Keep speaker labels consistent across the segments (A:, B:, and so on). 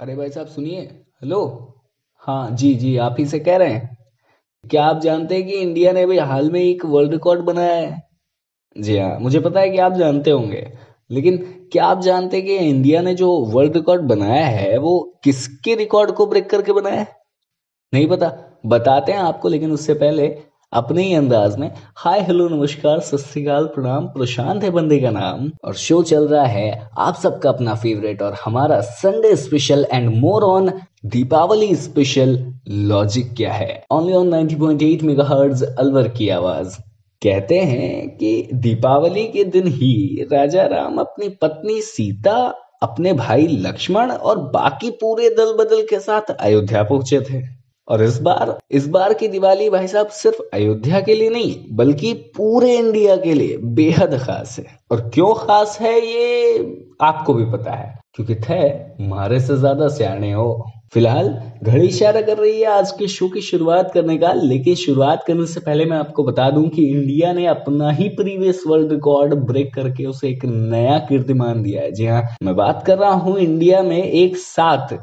A: अरे भाई साहब, सुनिए। हेलो? हाँ जी जी, आप ही से कह रहे हैं। क्या आप जानते हैं कि इंडिया ने अभी हाल में एक वर्ल्ड रिकॉर्ड बनाया है? जी हाँ मुझे पता है कि आप जानते होंगे। लेकिन क्या आप जानते हैं कि इंडिया ने जो वर्ल्ड रिकॉर्ड बनाया है, वो किसके रिकॉर्ड को ब्रेक करके बनाया है? नहीं पता। बताते हैं आपको, लेकिन उससे पहले अपने ही अंदाज में, हाय हेलो नमस्कार, सत प्रणाम, प्रशांत है बंदे का नाम। और शो चल रहा है आप सबका अपना फेवरेट और हमारा Sunday special and more on Deepavali special logic क्या है? ओनली ऑन 90.8 मेगाहर्ट्ज अलवर की आवाज़। कहते हैं कि दीपावली के दिन ही राजा राम अपनी पत्नी सीता, अपने भाई लक्ष्मण और बाकी पूरे दल बदल के साथ अयोध्या पहुँचे थे। और इस बार इस बार की दिवाली भाई साहब सिर्फ़ अयोध्या के लिए नहीं, बल्कि पूरे इंडिया के लिए बेहद खास है। और क्यों खास है ये आपको भी पता है, क्योंकि थे, मारे से ज़्यादा सियाने हो। फ़िलहाल, घड़ी इशारा कर रही है आज के शो की शुरुआत करने का, लेकिन शुरुआत करने से पहले मैं आपको बता दूँ कि इंडिया ने अपना ही प्रीवियस वर्ल्ड रिकॉर्ड ब्रेक करके उसे एक नया कीर्तिमान दिया है। जी हाँ मैं बात कर रहा हूँ इंडिया में एक साथ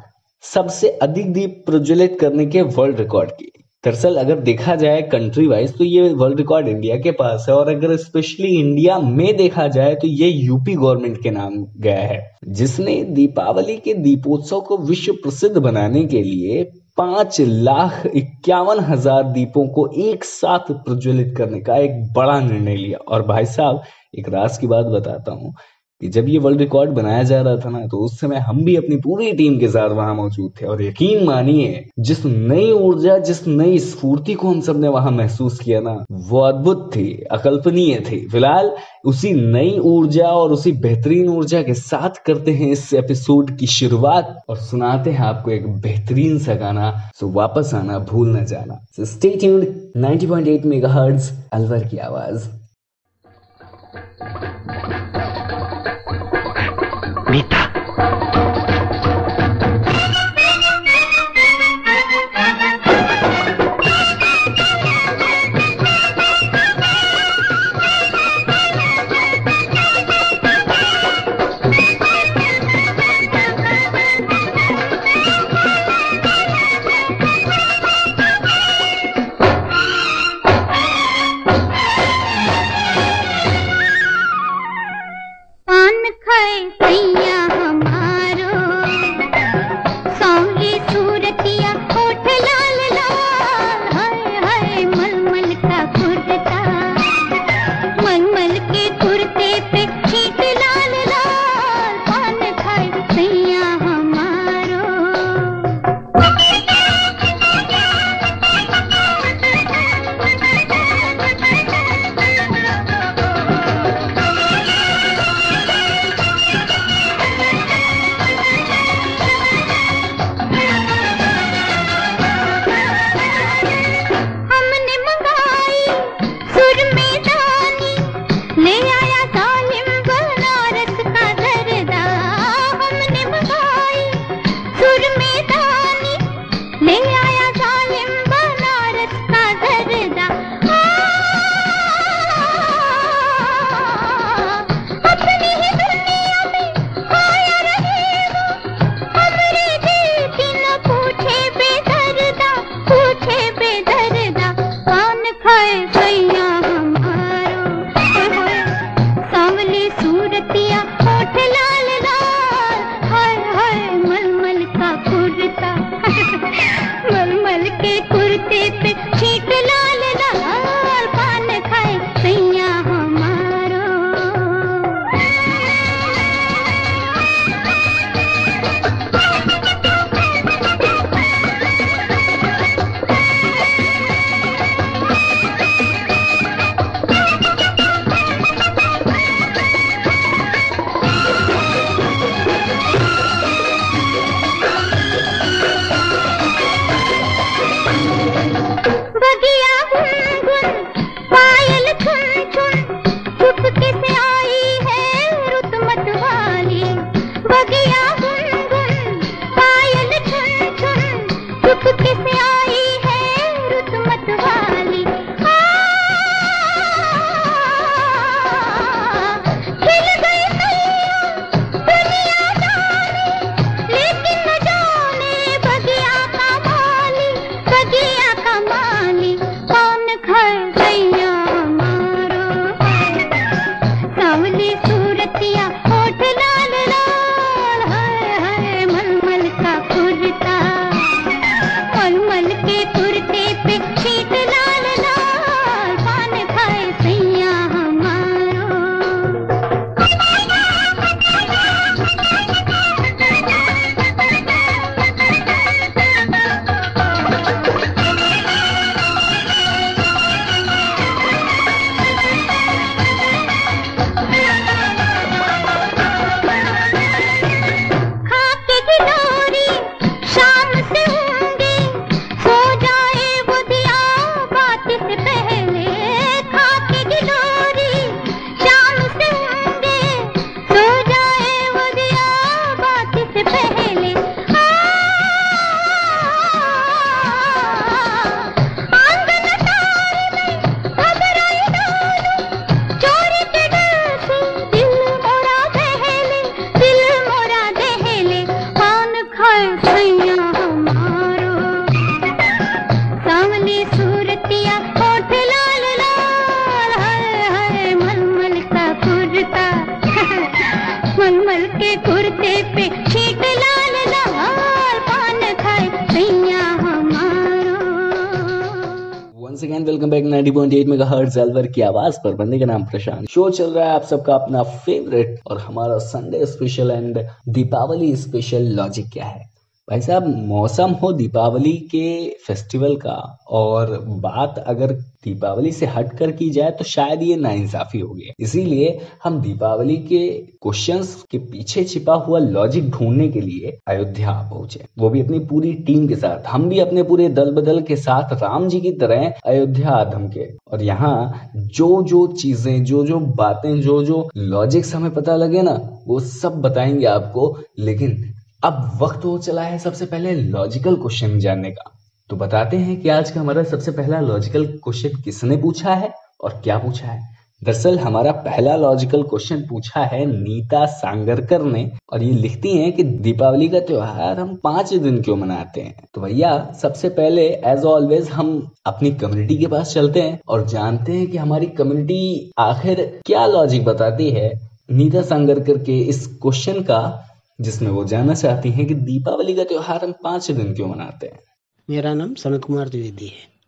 A: सबसे अधिक दीप प्रज्वलित करने के वर्ल्ड रिकॉर्ड की। दरअसल अगर देखा जाए कंट्री वाइज तो ये वर्ल्ड रिकॉर्ड इंडिया के पास है, और अगर स्पेशली इंडिया में देखा जाए तो ये यूपी गवर्नमेंट के नाम गया है, जिसने दीपावली के दीपोत्सव को विश्व प्रसिद्ध बनाने के लिए पाँच लाख इक्यावन हज़ार दीपों को एक साथ प्रज्वलित करने का एक बड़ा निर्णय लिया। और भाई साहब, एक राज की बात बताता हूँ कि जब ये वर्ल्ड रिकॉर्ड बनाया जा रहा था ना तो उस समय हम भी अपनी पूरी टीम के साथ वहाँ मौजूद थे। और यकीन मानिए, जिस नई ऊर्जा, जिस नई स्फूर्ति को हम सबने वहाँ महसूस किया ना, वो अद्भुत थी, अकल्पनीय थी। फ़िलहाल, उसी नई ऊर्जा और उसी बेहतरीन ऊर्जा के साथ करते हैं इस एपिसोड की शुरुआत और सुनाते हैं आपको एक बेहतरीन सा गाना। सो वापस आना, भूल न जाना। स्टे ट्यून्ड 90.8 मेगाहर्ट्ज अलवर की आवाज़।
B: मीता
A: 90.8 मेगाहर्ट्ज एल्वर की आवाज़ पर बंदे का नाम प्रशांत। शो चल रहा है आप सबका अपना फेवरेट और हमारा Sunday special and Deepavali special logic क्या है? भाई साहब, मौसम हो दीपावली के फेस्टिवल का और बात अगर दीपावली से हटकर की जाए तो शायद ये नाइंसाफी होगी। इसीलिए हम दीपावली के क्वेश्चंस के पीछे छिपा हुआ लॉजिक ढूँढने के लिए अयोध्या पहुँचे। वो भी अपनी पूरी टीम के साथ। हम भी अपने पूरे दल बदल के साथ राम जी की तरह अयोध्या आधम के। और यहाँ जो जो चीज़ें जो जो बातें जो जो लॉजिक्स हमें पता लगे ना, वो सब बताएँगे आपको। लेकिन अब वक्त हो चला है सबसे पहले लॉजिकल क्वेश्चन जानने का। तो बताते हैं कि आज का हमारा सबसे पहला लॉजिकल क्वेश्चन किसने पूछा है और क्या पूछा है। दरअसल हमारा पहला लॉजिकल क्वेश्चन पूछा है नीता सांगरकर ने और ये लिखती हैं कि दीपावली का त्योहार हम पाँच दिन क्यों मनाते हैं। तो भैया, सबसे पहले एज ऑलवेज हम अपनी कम्युनिटी के पास चलते हैं और जानते हैं कि हमारी कम्युनिटी आखिर क्या लॉजिक बताती है। नीता सांगरकर के इस क्वेश्चन का जिसमें वो जानना चाहती हैं कि दीपावली का त्योहार हम पाँच दिन क्यों मनाते हैं।
B: मेरा नाम सनत कुमार द्विवेदी है।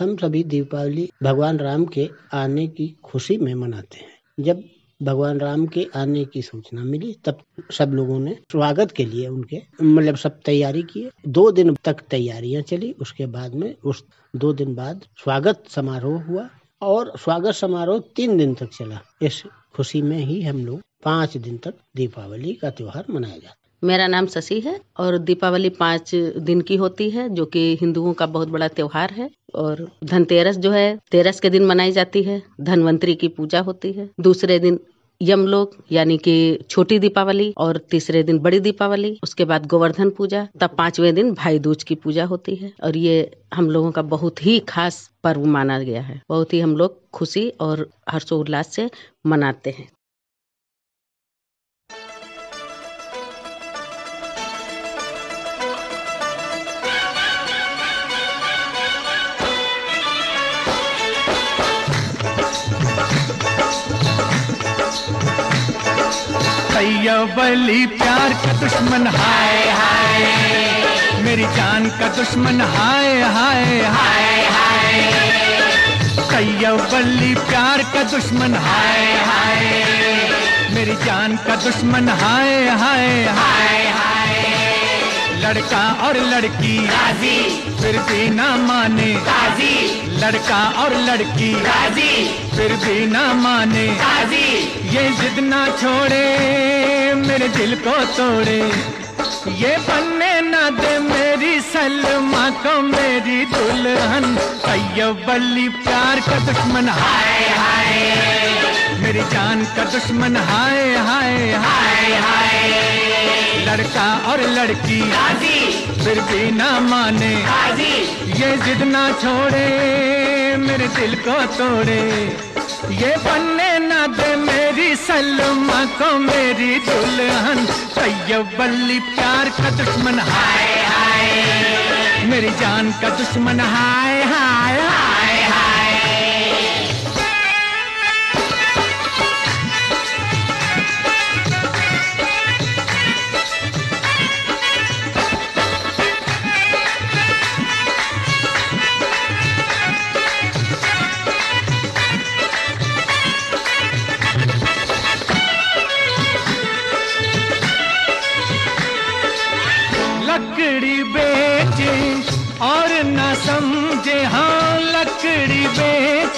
B: हम सभी दीपावली भगवान राम के आने की खुशी में मनाते हैं। जब भगवान राम के आने की सूचना मिली, तब सब लोगों ने स्वागत के लिए उनके मतलब सब तैयारी किए दो दिन तक तैयारियाँ चली, उसके बाद में उस दो दिन बाद स्वागत समारोह हुआ और स्वागत समारोह तीन दिन तक चला। इस खुशी में ही हम लोग पाँच दिन तक दीपावली का त्योहार मनाया जाता है।
C: मेरा नाम शशि है और दीपावली पाँच दिन की होती है, जो कि हिंदुओं का बहुत बड़ा त्योहार है। और धनतेरस जो है, तेरस के दिन मनाई जाती है, धनवंतरी की पूजा होती है। दूसरे दिन यमलोक, यानी कि छोटी दीपावली, और तीसरे दिन बड़ी दीपावली, उसके बाद गोवर्धन पूजा, तब पाँचवें दिन भाई दूज की पूजा होती है। और ये हम लोगों का बहुत ही खास पर्व माना गया है। बहुत ही हम लोग खुशी और हर्षोल्लास से मनाते हैं।
D: बली प्यार का दुश्मन, हाय हाय। मेरी जान का दुश्मन, हाय हाय हाय हाय। बली प्यार का दुश्मन, हाय हाय। मेरी जान का दुश्मन हाय हाय हाय हाय। लड़का और लड़की। राज़ी। फिर भी ना माने। राज़ी। लड़का और लड़की। राज़ी। फिर भी ना माने। राज़ी। ये जिद ना छोड़े मेरे दिल को तोड़े। ये बनने ना दे मेरी सलमा को मेरी दुल्हन। बल्ली प्यार का दुश्मन। हाय हाय। मेरी जान का दुश्मन हाय हाय हाय। हाय लड़का और लड़की फिर भी ना माने। ये जिद ना छोड़े मेरे दिल को तोड़े। ये बनने ना दे मेरी सलमा को मेरी दुल्हन। बल्ली प्यार का दुश्मन हाय हाय। मेरी जान का दुश्मन हाय हाय हाय।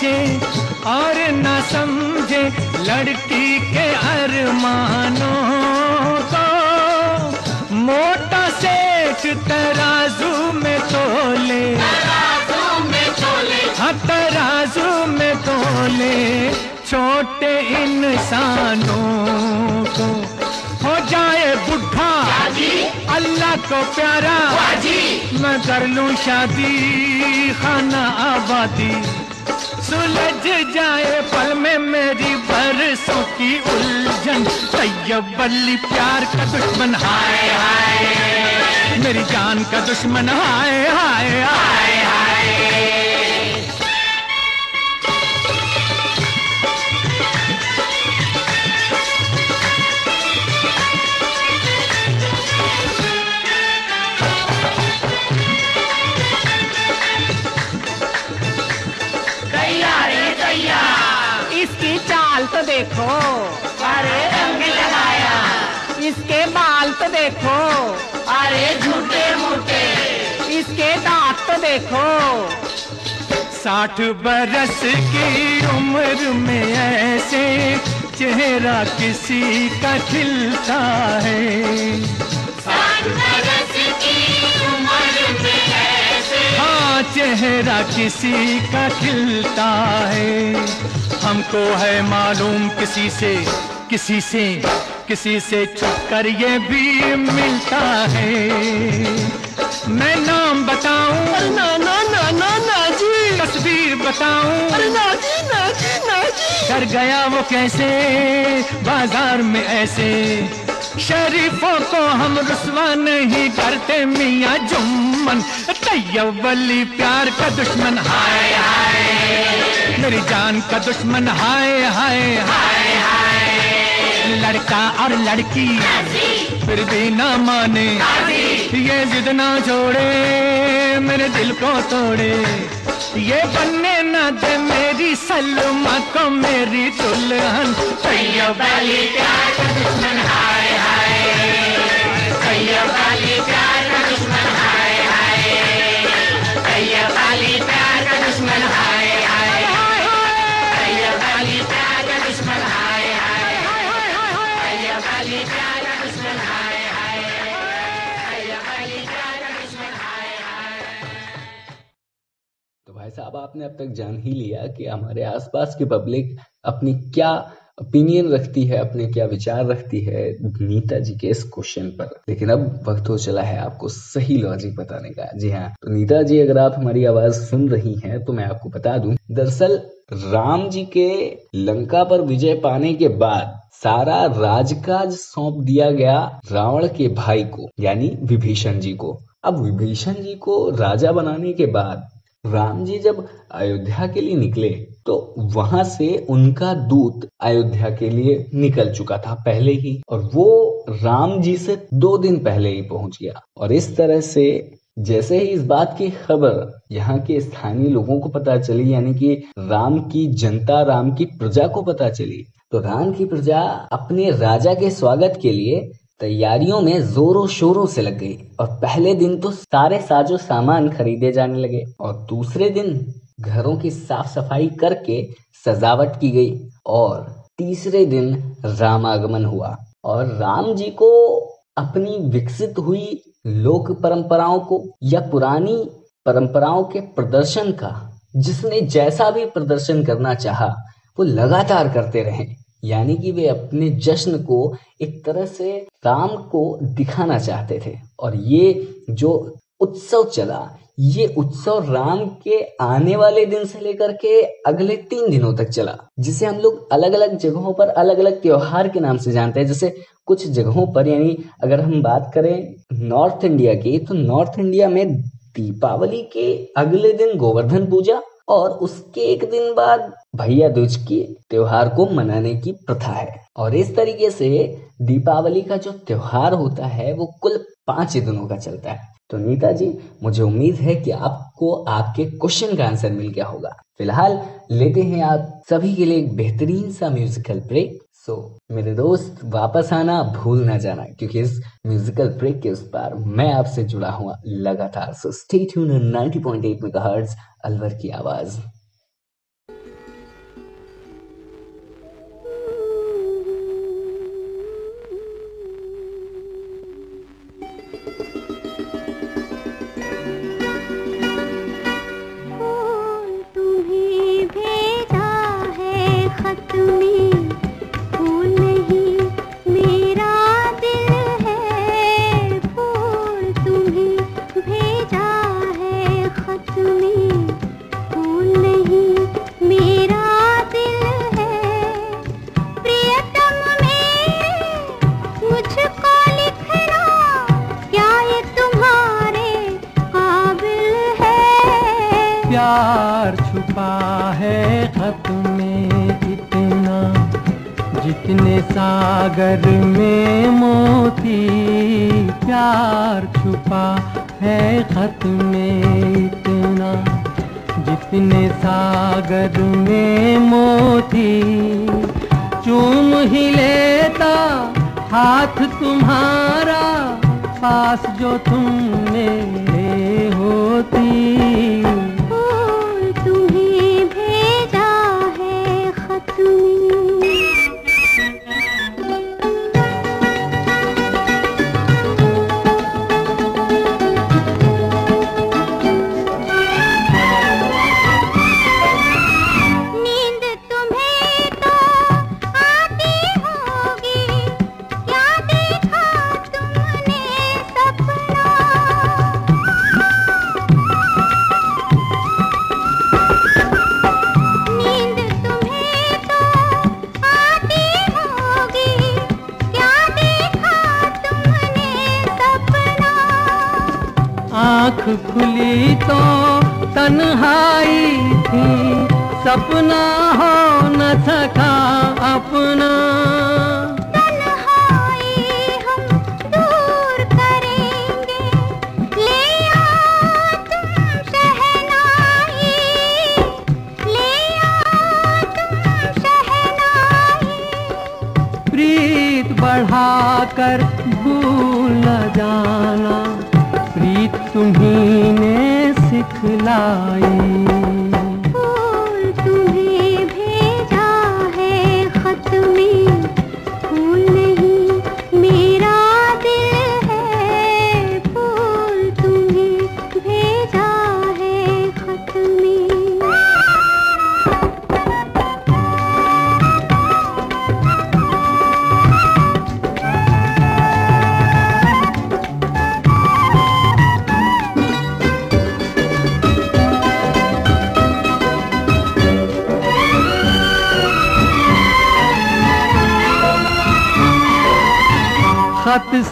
D: बेचे और न समझे लड़की के अरमानों को। मोटा सेठ तराजू में तोले। हाँ तराजू में तोले छोटे इंसानों को। हो जाए बुढ़ा अल्लाह को प्यारा। मैं कर लूँ शादी खाना आबादी। सुलझ जाए पल में मेरी बरसों की उलझन। तैयब बल्ली प्यार का दुश्मन, हाय हाय। मेरी जान का दुश्मन हाय हाय हाय हाय।
E: तो देखो। अरे रंग लगाया। इसके बाल तो देखो। अरे झूठे मूठे। इसके दांत तो देखो।
D: साठ बरस की उम्र में ऐसे चेहरा किसी का खिलता है। हाँ चेहरा किसी का खिलता है। हमको है मालूम किसी से किसी से किसी से छुप कर ये भी मिलता है। मैं नाम बताऊँ
E: ना ना ना ना ना जी।
D: तस्वीर बताऊँ।
E: अरे ना जी ना जी ना जी।
D: कर गया वो कैसे बाज़ार में ऐसे। शरीफों को हम रुसवा नहीं करते मियाँ जुम्मन तैयब वली प्यार का दुश्मन। हाय हाय। मेरी जान का दुश्मन, हाय हाय हाय। हाय लड़का और लड़की, फिर भी ना माने। ये जिद ना छोड़े मेरे दिल को तोड़े। ये बनने न दे मेरी सलमा को मेरी दुल्हन। प्यार का दुश्मन, हाय हाय। तैयब वाली प्यार
A: भाई साहब, आपने अब तक जान ही लिया कि हमारे आसपास की पब्लिक अपनी क्या ओपिनियन रखती है, अपने क्या विचार रखती है नीता जी के इस क्वेश्चन पर। लेकिन अब वक्त हो चला है आपको सही लॉजिक बताने का। जी हाँ तो नीता जी, अगर आप हमारी आवाज़ सुन रही हैं तो मैं आपको बता दूँ, दरअसल राम जी के लंका पर विजय पाने के बाद सारा राजकाज सौंप दिया गया रावण के भाई को, यानी विभीषण जी को। अब विभीषण जी को राजा बनाने के बाद राम जी जब अयोध्या के लिए निकले तो वहाँ से उनका दूत अयोध्या के लिए निकल चुका था पहले ही, और वो राम जी से दो दिन पहले ही पहुँच गया। और इस तरह से जैसे ही इस बात की खबर यहाँ के स्थानीय लोगों को पता चली, यानी कि राम की जनता, राम की प्रजा को पता चली तो राम की प्रजा अपने राजा के स्वागत के लिए तैयारियों में जोरों शोरों से लग गई और पहले दिन तो सारे साजो सामान खरीदे जाने लगे और दूसरे दिन घरों की साफ़ सफ़ाई करके सजावट की गई और तीसरे दिन रामागमन हुआ और राम जी को अपनी विकसित हुई लोक परंपराओं को या पुरानी परंपराओं के प्रदर्शन का जिसने जैसा भी प्रदर्शन करना चाहा, वो लगातार करते रहे। यानी कि वे अपने जश्न को एक तरह से राम को दिखाना चाहते थे। और ये जो उत्सव चला, ये उत्सव राम के आने वाले दिन से लेकर के अगले तीन दिनों तक चला, जिसे हम लोग अलग अलग जगहों पर अलग अलग त्योहार के नाम से जानते हैं। जैसे कुछ जगहों पर, यानी अगर हम बात करें नॉर्थ इंडिया की तो नॉर्थ इंडिया में दीपावली के अगले दिन गोवर्धन पूजा और उसके एक दिन बाद भैया दूज की त्योहार को मनाने की प्रथा है। और इस तरीके से दीपावली का जो त्योहार होता है, वो कुल पाँच दिनों का चलता है। तो नीता जी, मुझे उम्मीद है कि आपको आपके क्वेश्चन का आंसर मिल गया होगा। फ़िलहाल लेते हैं आप सभी के लिए एक बेहतरीन सा म्यूजिकल ब्रेक सो so, मेरे दोस्त वापस आना भूल ना जाना क्योंकि इस म्यूजिकल ब्रेक के उस पार मैं आपसे जुड़ा हुआ लगातार। So stay tune 90.8 megahertz Alwar की आवाज़।
F: जितने सागर में मोती प्यार छुपा है खत में इतना। जितने सागर में मोती चूम ही लेता हाथ तुम्हारा, पास जो तुमने होती। तन्हाई थी। सपना हो न सका अपना।
G: तन्हाई हम दूर करेंगे। ले
F: सिखलाई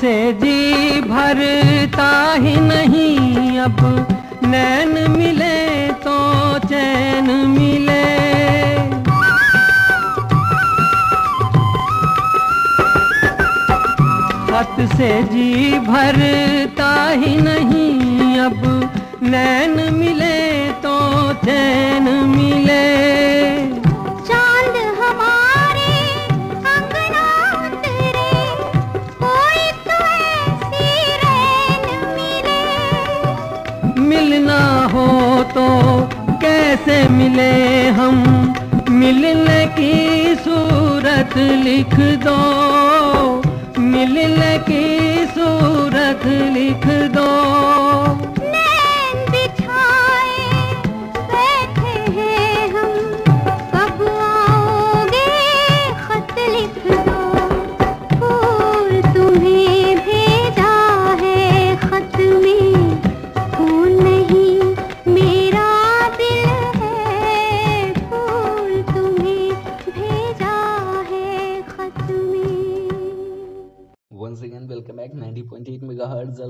F: से जी भरता ही नहीं अब। नैन मिले तो चैन मिले। खत से जी भरता ही नहीं अब। नैन मिले तो चैन मिले। मिलना हो तो कैसे मिले हम? मिलने की सूरत लिख दो। मिलने की सूरत लिख दो।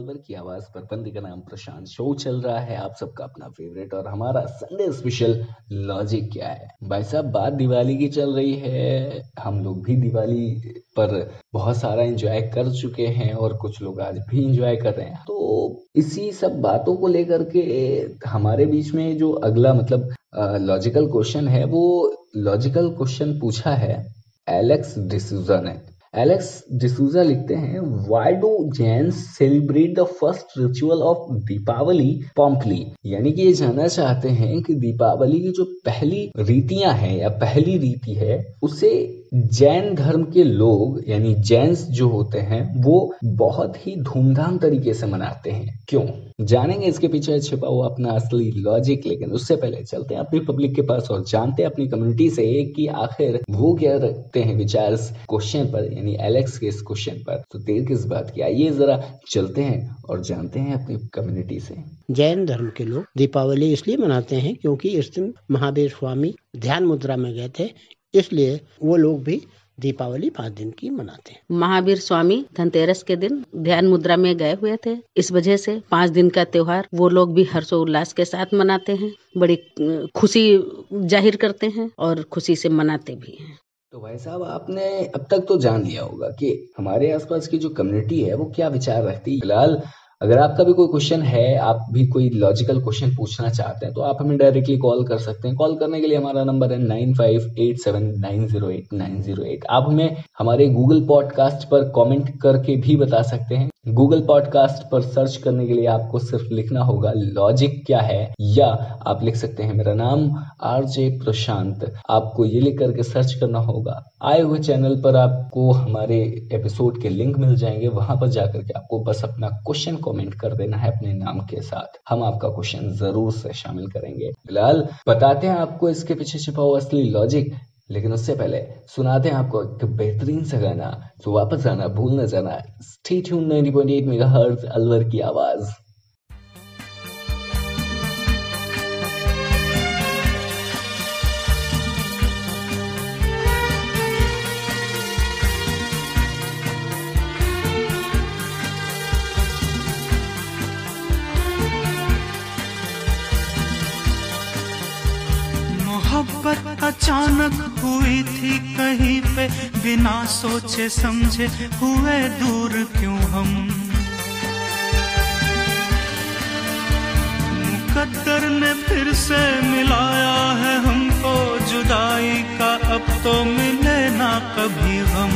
A: अलवर की आवाज़ पर बंदी का नाम प्रशांत शो चल रहा है। आप सबका अपना फेवरेट और हमारा संडे स्पेशल लॉजिक क्या है? भाई साहब, बात दिवाली की चल रही है। हम लोग भी दिवाली पर बहुत सारा एंजॉय कर चुके हैं और कुछ लोग आज भी एंजॉय कर रहे हैं। तो इसी सब बातों को लेकर के हमारे बीच में जो अगला मतलब लॉजिकल क्वेश्चन है, वो लॉजिकल क्वेश्चन पूछा है एलेक्स डिसूजा ने। एलेक्स डिसूजा लिखते हैं why do Jain celebrate the first ritual of Deepavali pompously यानी कि ये जानना चाहते हैं कि दीपावली की जो पहली रीतियाँ हैं या पहली रीति है, उसे जैन धर्म के लोग, यानी जैन्स जो होते हैं, वो बहुत ही धूमधाम तरीके से मनाते हैं। क्यों? जानेंगे इसके पीछे छिपा हुआ अपना असली लॉजिक लेकिन उससे पहले चलते हैं अपनी पब्लिक के पास और जानते हैं अपनी कम्युनिटी से कि आखिर वो क्या रखते हैं विचार क्वेश्चन पर, यानी एलेक्स के इस क्वेश्चन पर। तो देर किस बात की? आइए जरा चलते हैं और जानते हैं अपनी कम्युनिटी से।
B: जैन धर्म के लोग दीपावली इसलिए मनाते हैं क्योंकि इस दिन महावीर स्वामी ध्यान मुद्रा में गए थे इसलिए वो लोग भी दीपावली पाँच दिन की मनाते हैं।
C: महावीर स्वामी धनतेरस के दिन ध्यान मुद्रा में गए हुए थे। इस वजह से पाँच दिन का त्योहार वो लोग भी हर्षोल्लास के साथ मनाते हैं। बड़ी खुशी ज़ाहिर करते हैं और खुशी से मनाते भी हैं।
A: तो भाई साहब आपने अब तक तो जान लिया होगा कि हमारे आसपास की जो कम्युनिटी है वो क्या विचार रखती है? फ़िलहाल अगर आपका भी कोई क्वेश्चन है, आप भी कोई लॉजिकल क्वेश्चन पूछना चाहते हैं तो आप हमें डायरेक्टली कॉल कर सकते हैं। कॉल करने के लिए हमारा नंबर है nine five eight seven nine zero eight nine zero eight आप हमें हमारे गूगल पॉडकास्ट पर कमेंट करके भी बता सकते हैं। गूगल पॉडकास्ट पर सर्च करने के लिए आपको सिर्फ़ लिखना होगा, लॉजिक क्या है? या आप लिख सकते हैं, मेरा नाम आरजे प्रशांत। आपको ये लिख करके सर्च करना होगा। आए हुए चैनल पर आपको हमारे एपिसोड के लिंक मिल जाएँगे। वहाँ पर जाकर के आपको बस अपना क्वेश्चन कमेंट कर देना है अपने नाम के साथ। हम आपका क्वेश्चन ज़रूर से शामिल करेंगे। फ़िलहाल, बताते हैं आपको इसके पीछे छिपा हुआ असली लॉजिक। लेकिन उससे पहले सुनाते हैं आपको एक बेहतरीन सा गाना तो वापस आना भूल न जाना स्टे ट्यून 90.8 मेगाहर्ट्ज अलवर की आवाज़।
H: अचानक हुई थी कहीं पे, बिना सोचे समझे हुए दूर क्यों हम? मुकद्दर ने फिर से मिलाया है हमको, जुदाई का अब तो मिले ना कभी हम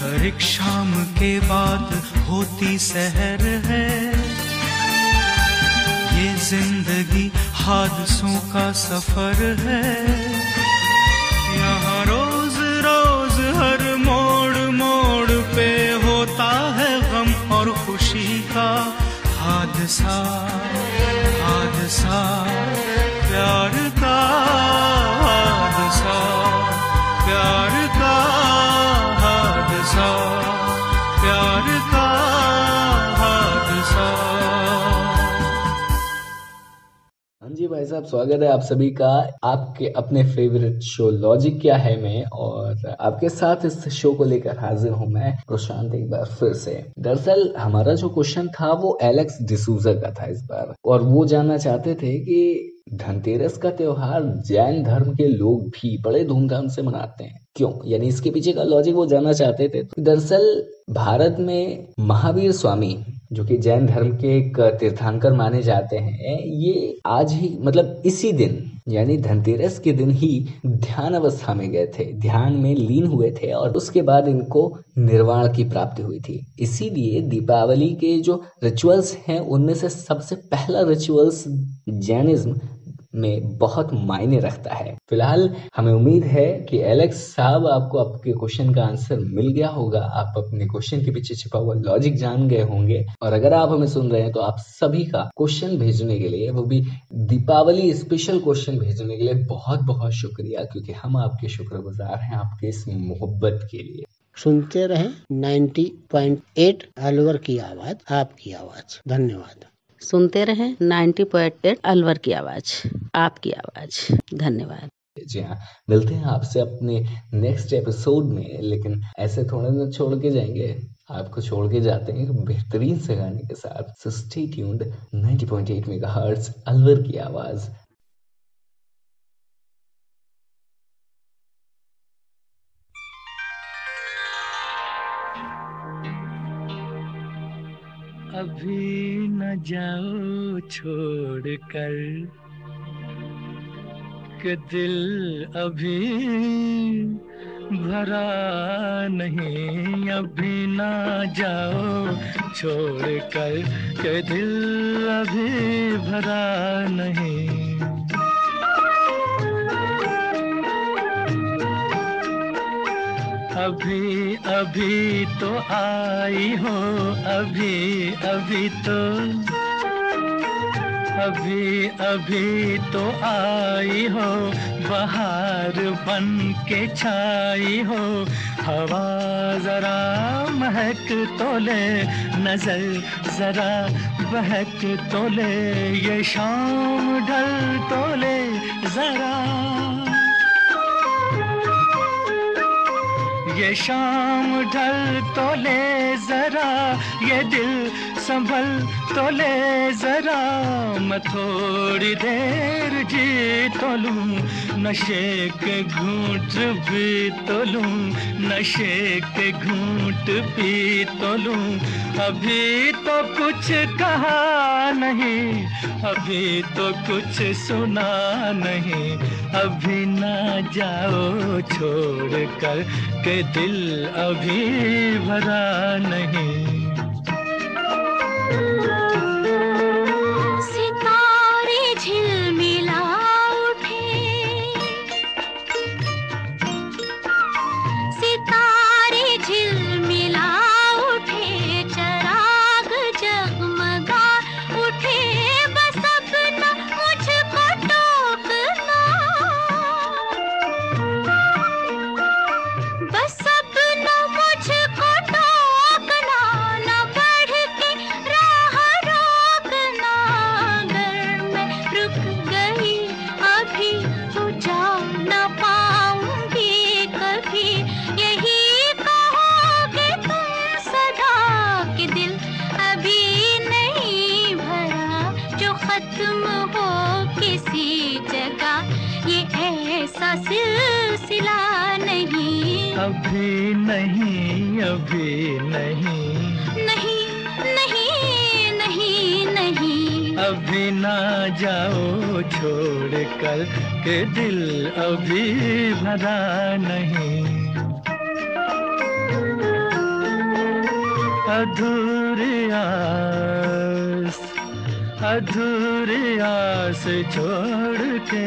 H: हर एक शाम के बाद होती सहर है। ये ज़िंदगी हादसों का सफ़र है।
A: साहब, स्वागत है आप सभी का। आपके अपने फेवरेट शो लॉजिक क्या है मैं और आपके साथ इस शो को लेकर हाजिर हूँ मैं प्रशांत एक बार फिर से। दरअसल हमारा जो क्वेश्चन था वो एलेक्स डिसूजा का था इस बार। और वो जानना चाहते थे कि धनतेरस का त्योहार जैन धर्म के लोग भी बड़े धूमधाम से मनाते हैं। क्यों? यानी इसके पीछे का लॉजिक वो जानना चाहते थे। दरअसल भारत में महावीर स्वामी जो कि जैन धर्म के एक तीर्थांकर माने जाते हैं, ये आज ही मतलब इसी दिन, यानी धनतेरस के दिन ही ध्यान अवस्था में गए थे। ध्यान में लीन हुए थे और उसके बाद इनको निर्वाण की प्राप्ति हुई थी। इसीलिए दीपावली के जो रिचुअल्स हैं, उनमें से सबसे पहला रिचुअल्स जैनिज्म में बहुत मायने रखता है। फ़िलहाल हमें उम्मीद है कि एलेक्स साहब आपको आपके क्वेश्चन का आंसर मिल गया होगा। आप अपने क्वेश्चन के पीछे छिपा हुआ लॉजिक जान गए होंगे। और अगर आप हमें सुन रहे हैं तो आप सभी का क्वेश्चन भेजने के लिए, वो भी दीपावली स्पेशल क्वेश्चन भेजने के लिए बहुत बहुत शुक्रिया, क्योंकि हम आपके शुक्रगुजार हैं आपके इस मोहब्बत के लिए।
B: सुनते रहे 90.8 अलवर की आवाज़, आपकी आवाज़। धन्यवाद।
C: सुनते रहे 90.8 अलवर की आवाज़ आपकी आवाज़। धन्यवाद।
A: जी हाँ मिलते हैं आपसे अपने नेक्स्ट एपिसोड में लेकिन ऐसे थोड़े ना छोड़ के जाएँगे। आपको छोड़ के जाते हैं बेहतरीन से गाने के साथ so stay tuned 90.8 megahertz Alwar की आवाज़।
H: अभी जाओ छोड़ कर के दिल अभी भरा नहीं, अभी ना जाओ छोड़ कर के दिल अभी भरा नहीं। अभी अभी तो आई हो, अभी अभी तो। अभी अभी तो आई हो, बाहर बन के छाई हो। हवा जरा महक तो ले, नज़र जरा बहक तो ले, ये शाम ढल तो ले जरा। ये शाम ढल तो ले जरा, ये दिल
D: संभल तो ले जरा। मैं थोड़ी देर जी तो लूँ, नशे के घूट भी तो लूँ, नशे के घूट पी तो लूँ। अभी तो कुछ कहा नहीं, अभी तो कुछ सुना नहीं। अभी ना जाओ छोड़ कर के दिल अभी भरा नहीं। अधूरी आस अधूरी आस छोड़ के,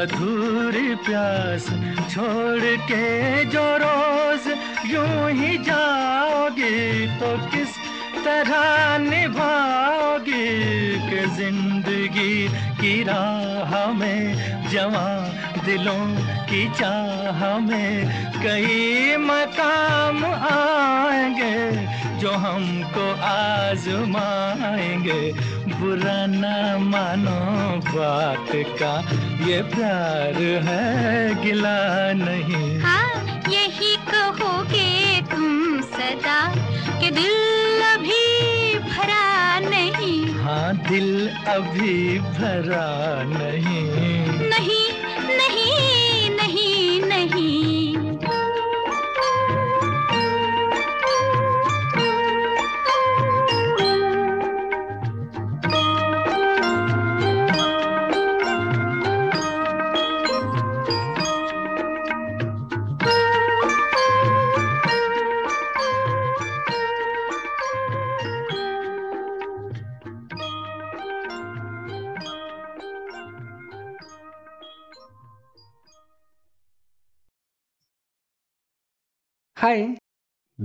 D: अधूरी प्यास छोड़ के जो रोज यूँ ही जाओगी तो किस तरह निभाओगी कि ज़िंदगी की राह में, जवा दिलों की चाह में कई मकाम आएँगे। जो हमको आजमाएँगे बुरा न मानो बात का। ये प्यार है गिला नहीं।
G: हाँ यही कहोगे तुम सदा कि दिल अभी भरा नहीं।
D: हाँ दिल अभी भरा नहीं।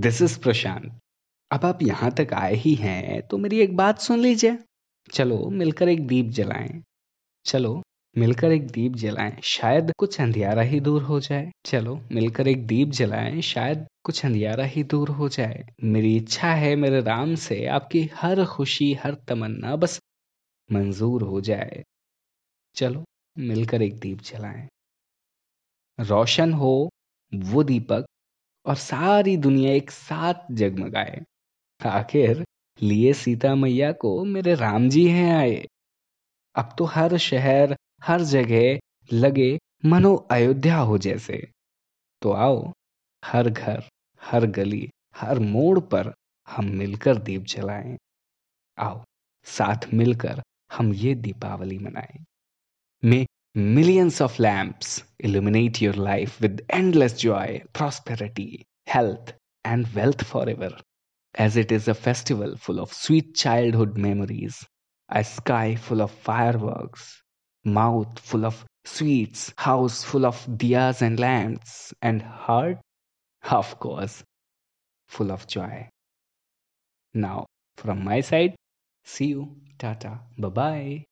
A: दिस इज़ प्रशांत अब आप यहाँ तक आए ही हैं तो मेरी एक बात सुन लीजिए। चलो, मिलकर एक दीप जलाएँ। चलो, मिलकर एक दीप जलाएँ, शायद कुछ अंधियारा ही दूर हो जाए। चलो, मिलकर एक दीप जलाएँ, शायद कुछ अंधियारा ही दूर हो जाए। मेरी इच्छा है, मेरे राम से आपकी हर खुशी, हर तमन्ना बस मंजूर हो जाए। चलो, मिलकर एक दीप जलाएँ। रोशन हो, वो दीपक। और सारी दुनिया एक साथ जगमगाए। आखिर लिए सीता मैया को मेरे राम जी हैं आए। अब तो हर शहर, हर जगह लगे मनो अयोध्या हो जैसे। तो आओ, हर घर, हर गली, हर मोड़ पर हम मिलकर दीप जलाएँ। आओ, साथ मिलकर हम ये दीपावली मनाएँ। मे millions of lamps illuminate your life with endless joy, prosperity, health, and wealth forever. As it is a festival full of sweet childhood memories, a sky full of fireworks, mouth full of sweets, house full of diyas and lamps, and heart, of course, full of joy. Now, from my side, see you. Tata. Bye bye.